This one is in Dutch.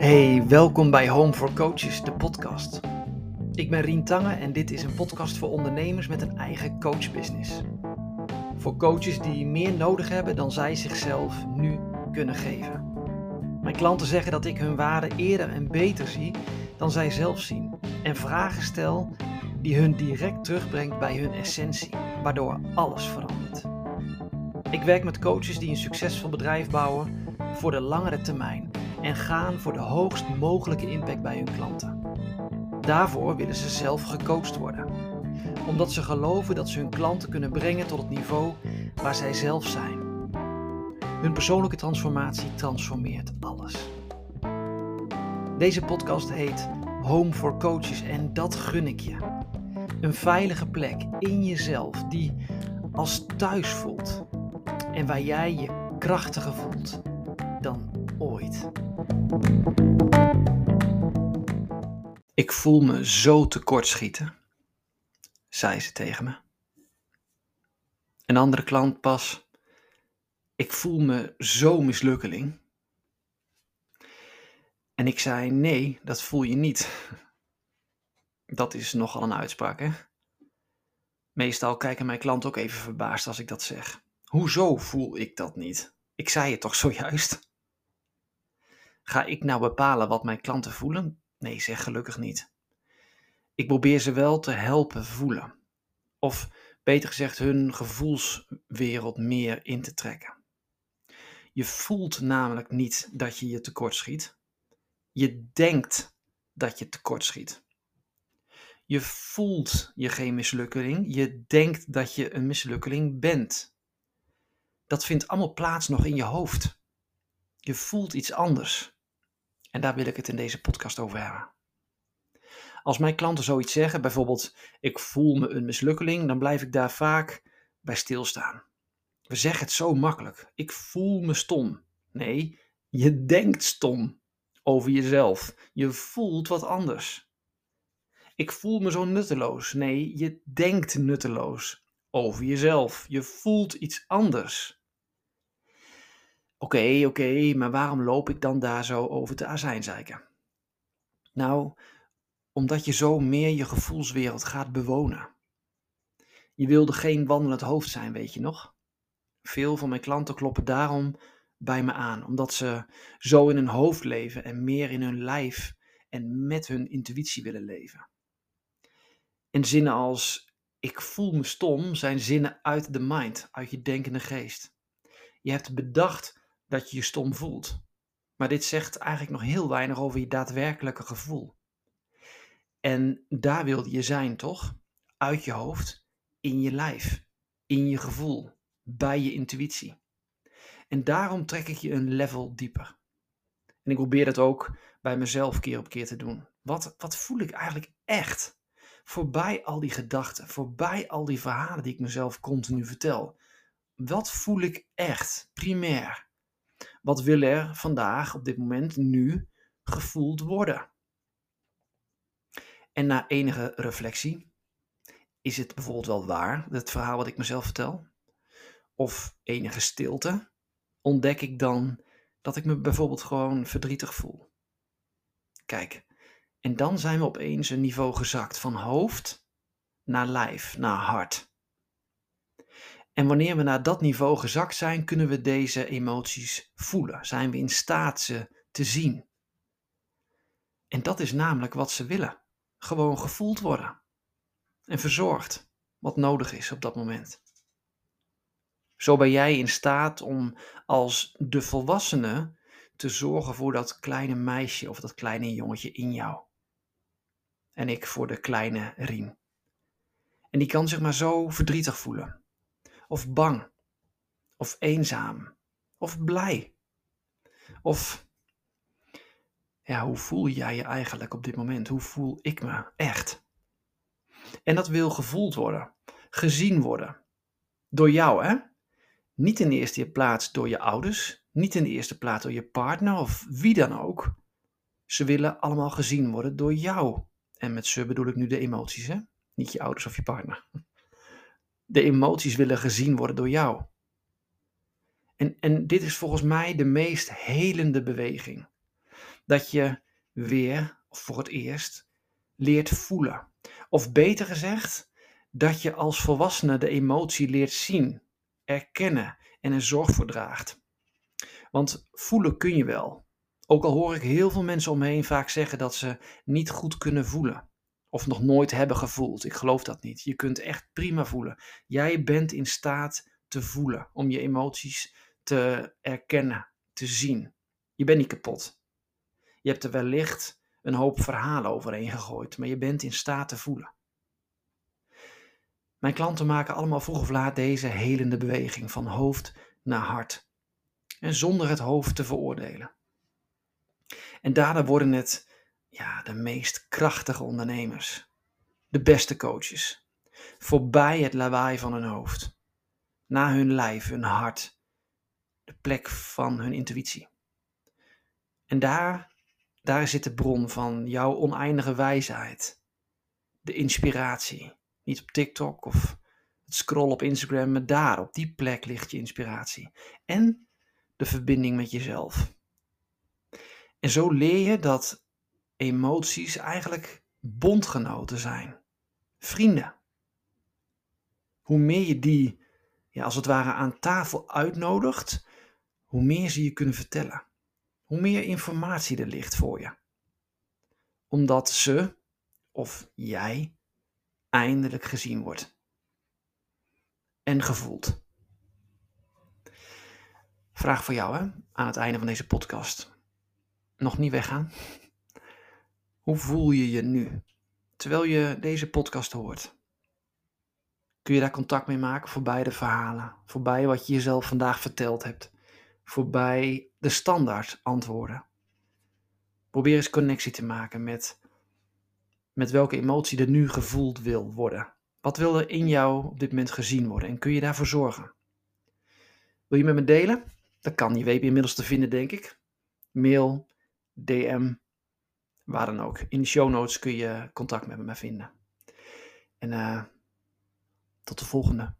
Hey, welkom bij Home for Coaches, de podcast. Ik ben Rien Tange en dit is een podcast voor ondernemers met een eigen coachbusiness. Voor coaches die meer nodig hebben dan zij zichzelf nu kunnen geven. Mijn klanten zeggen dat ik hun waarde eerder en beter zie dan zij zelf zien. En vragen stel die hun direct terugbrengt bij hun essentie, waardoor alles verandert. Ik werk met coaches die een succesvol bedrijf bouwen voor de langere termijn en gaan voor de hoogst mogelijke impact bij hun klanten. Daarvoor willen ze zelf gecoacht worden, omdat ze geloven dat ze hun klanten kunnen brengen tot het niveau waar zij zelf zijn. Hun persoonlijke transformatie transformeert alles. Deze podcast heet Home for Coaches en dat gun ik je. Een veilige plek in jezelf die als thuis voelt en waar jij je krachtiger voelt dan ooit. Ik voel me zo tekortschieten, zei ze tegen me. Een andere klant pas. Ik voel me zo mislukkeling. En ik zei: Nee, dat voel je niet. Dat is nogal een uitspraak, hè? Meestal kijken mijn klanten ook even verbaasd als ik dat zeg. Hoezo voel ik dat niet? Ik zei het toch zojuist? Ga ik nou bepalen wat mijn klanten voelen? Nee, zeg gelukkig niet. Ik probeer ze wel te helpen voelen. Of beter gezegd, hun gevoelswereld meer in te trekken. Je voelt namelijk niet dat je je tekort schiet. Je denkt dat je tekort schiet. Je voelt je geen mislukkeling. Je denkt dat je een mislukkeling bent. Dat vindt allemaal plaats nog in je hoofd. Je voelt iets anders. En daar wil ik het in deze podcast over hebben. Als mijn klanten zoiets zeggen, bijvoorbeeld ik voel me een mislukkeling, dan blijf ik daar vaak bij stilstaan. We zeggen het zo makkelijk. Ik voel me stom. Nee, je denkt stom over jezelf. Je voelt wat anders. Ik voel me zo nutteloos. Nee, je denkt nutteloos over jezelf. Je voelt iets anders. Oké, oké, maar waarom loop ik dan daar zo over te azijnzeiken? Nou, omdat je zo meer je gevoelswereld gaat bewonen. Je wilde geen wandelend hoofd zijn, weet je nog? Veel van mijn klanten kloppen daarom bij me aan, omdat ze zo in hun hoofd leven en meer in hun lijf en met hun intuïtie willen leven. En zinnen als ik voel me stom zijn zinnen uit de mind, uit je denkende geest. Je hebt bedacht dat je je stom voelt. Maar dit zegt eigenlijk nog heel weinig over je daadwerkelijke gevoel. En daar wilde je zijn, toch? Uit je hoofd, in je lijf, in je gevoel, bij je intuïtie. En daarom trek ik je een level dieper. En ik probeer dat ook bij mezelf keer op keer te doen. Wat, wat voel ik eigenlijk echt? Voorbij al die gedachten, voorbij al die verhalen die ik mezelf continu vertel. Wat voel ik echt, primair? Wat wil er vandaag, op dit moment, nu gevoeld worden? En na enige reflectie, is het bijvoorbeeld wel waar, het verhaal wat ik mezelf vertel? Of enige stilte, ontdek ik dan dat ik me bijvoorbeeld gewoon verdrietig voel. Kijk, en dan zijn we opeens een niveau gezakt van hoofd naar lijf, naar hart. En wanneer we naar dat niveau gezakt zijn, kunnen we deze emoties voelen. Zijn we in staat ze te zien. En dat is namelijk wat ze willen. Gewoon gevoeld worden. En verzorgd, wat nodig is op dat moment. Zo ben jij in staat om als de volwassene te zorgen voor dat kleine meisje of dat kleine jongetje in jou. En ik voor de kleine Rien. En die kan zich maar zo verdrietig voelen of bang, of eenzaam, of blij. Of, ja, hoe voel jij je eigenlijk op dit moment? Hoe voel ik me echt? En dat wil gevoeld worden, gezien worden. Door jou, hè? Niet in de eerste plaats door je ouders, niet in de eerste plaats door je partner of wie dan ook. Ze willen allemaal gezien worden door jou. En met ze bedoel ik nu de emoties, hè? Niet je ouders of je partner de emoties willen gezien worden door jou. En, en dit is volgens mij de meest helende beweging. dat je weer, of voor het eerst, leert voelen. Of beter gezegd, dat je als volwassene de emotie leert zien, erkennen en er zorg voor draagt. Want voelen kun je wel. Ook al hoor ik heel veel mensen om me vaak zeggen dat ze niet goed kunnen voelen. Of nog nooit hebben gevoeld. Ik geloof dat niet. Je kunt echt prima voelen. Jij bent in staat te voelen. Om je emoties te erkennen, te zien. Je bent niet kapot. Je hebt er wellicht een hoop verhalen overheen gegooid, maar je bent in staat te voelen. Mijn klanten maken allemaal vroeg of laat deze helende beweging van hoofd naar hart. En zonder het hoofd te veroordelen. En daardoor worden het ja, de meest krachtige ondernemers. De beste coaches. Voorbij het lawaai van hun hoofd. Naar hun lijf, hun hart. De plek van hun intuïtie. En daar, daar zit de bron van jouw oneindige wijsheid. De inspiratie. Niet op TikTok of het scrollen op Instagram, maar daar, op die plek ligt je inspiratie. En de verbinding met jezelf. En zo leer je dat emoties eigenlijk bondgenoten zijn, vrienden. Hoe meer je die, ja, als het ware, aan tafel uitnodigt, hoe meer ze je kunnen vertellen. Hoe meer informatie er ligt voor je. Omdat ze, of jij, eindelijk gezien wordt. En gevoeld. Vraag voor jou hè, aan het einde van deze podcast. Nog niet weggaan? Hoe voel je je nu, terwijl je deze podcast hoort? Kun je daar contact mee maken voorbij de verhalen, voorbij wat je jezelf vandaag verteld hebt, voorbij de standaard antwoorden? Probeer eens connectie te maken met, met welke emotie er nu gevoeld wil worden. Wat wil er in jou op dit moment gezien worden en kun je daarvoor zorgen? Wil je met me delen? Dat kan, je weet inmiddels te vinden, denk ik. Mail, DM, waar dan ook. In de show notes kun je contact met me vinden. En uh, tot de volgende.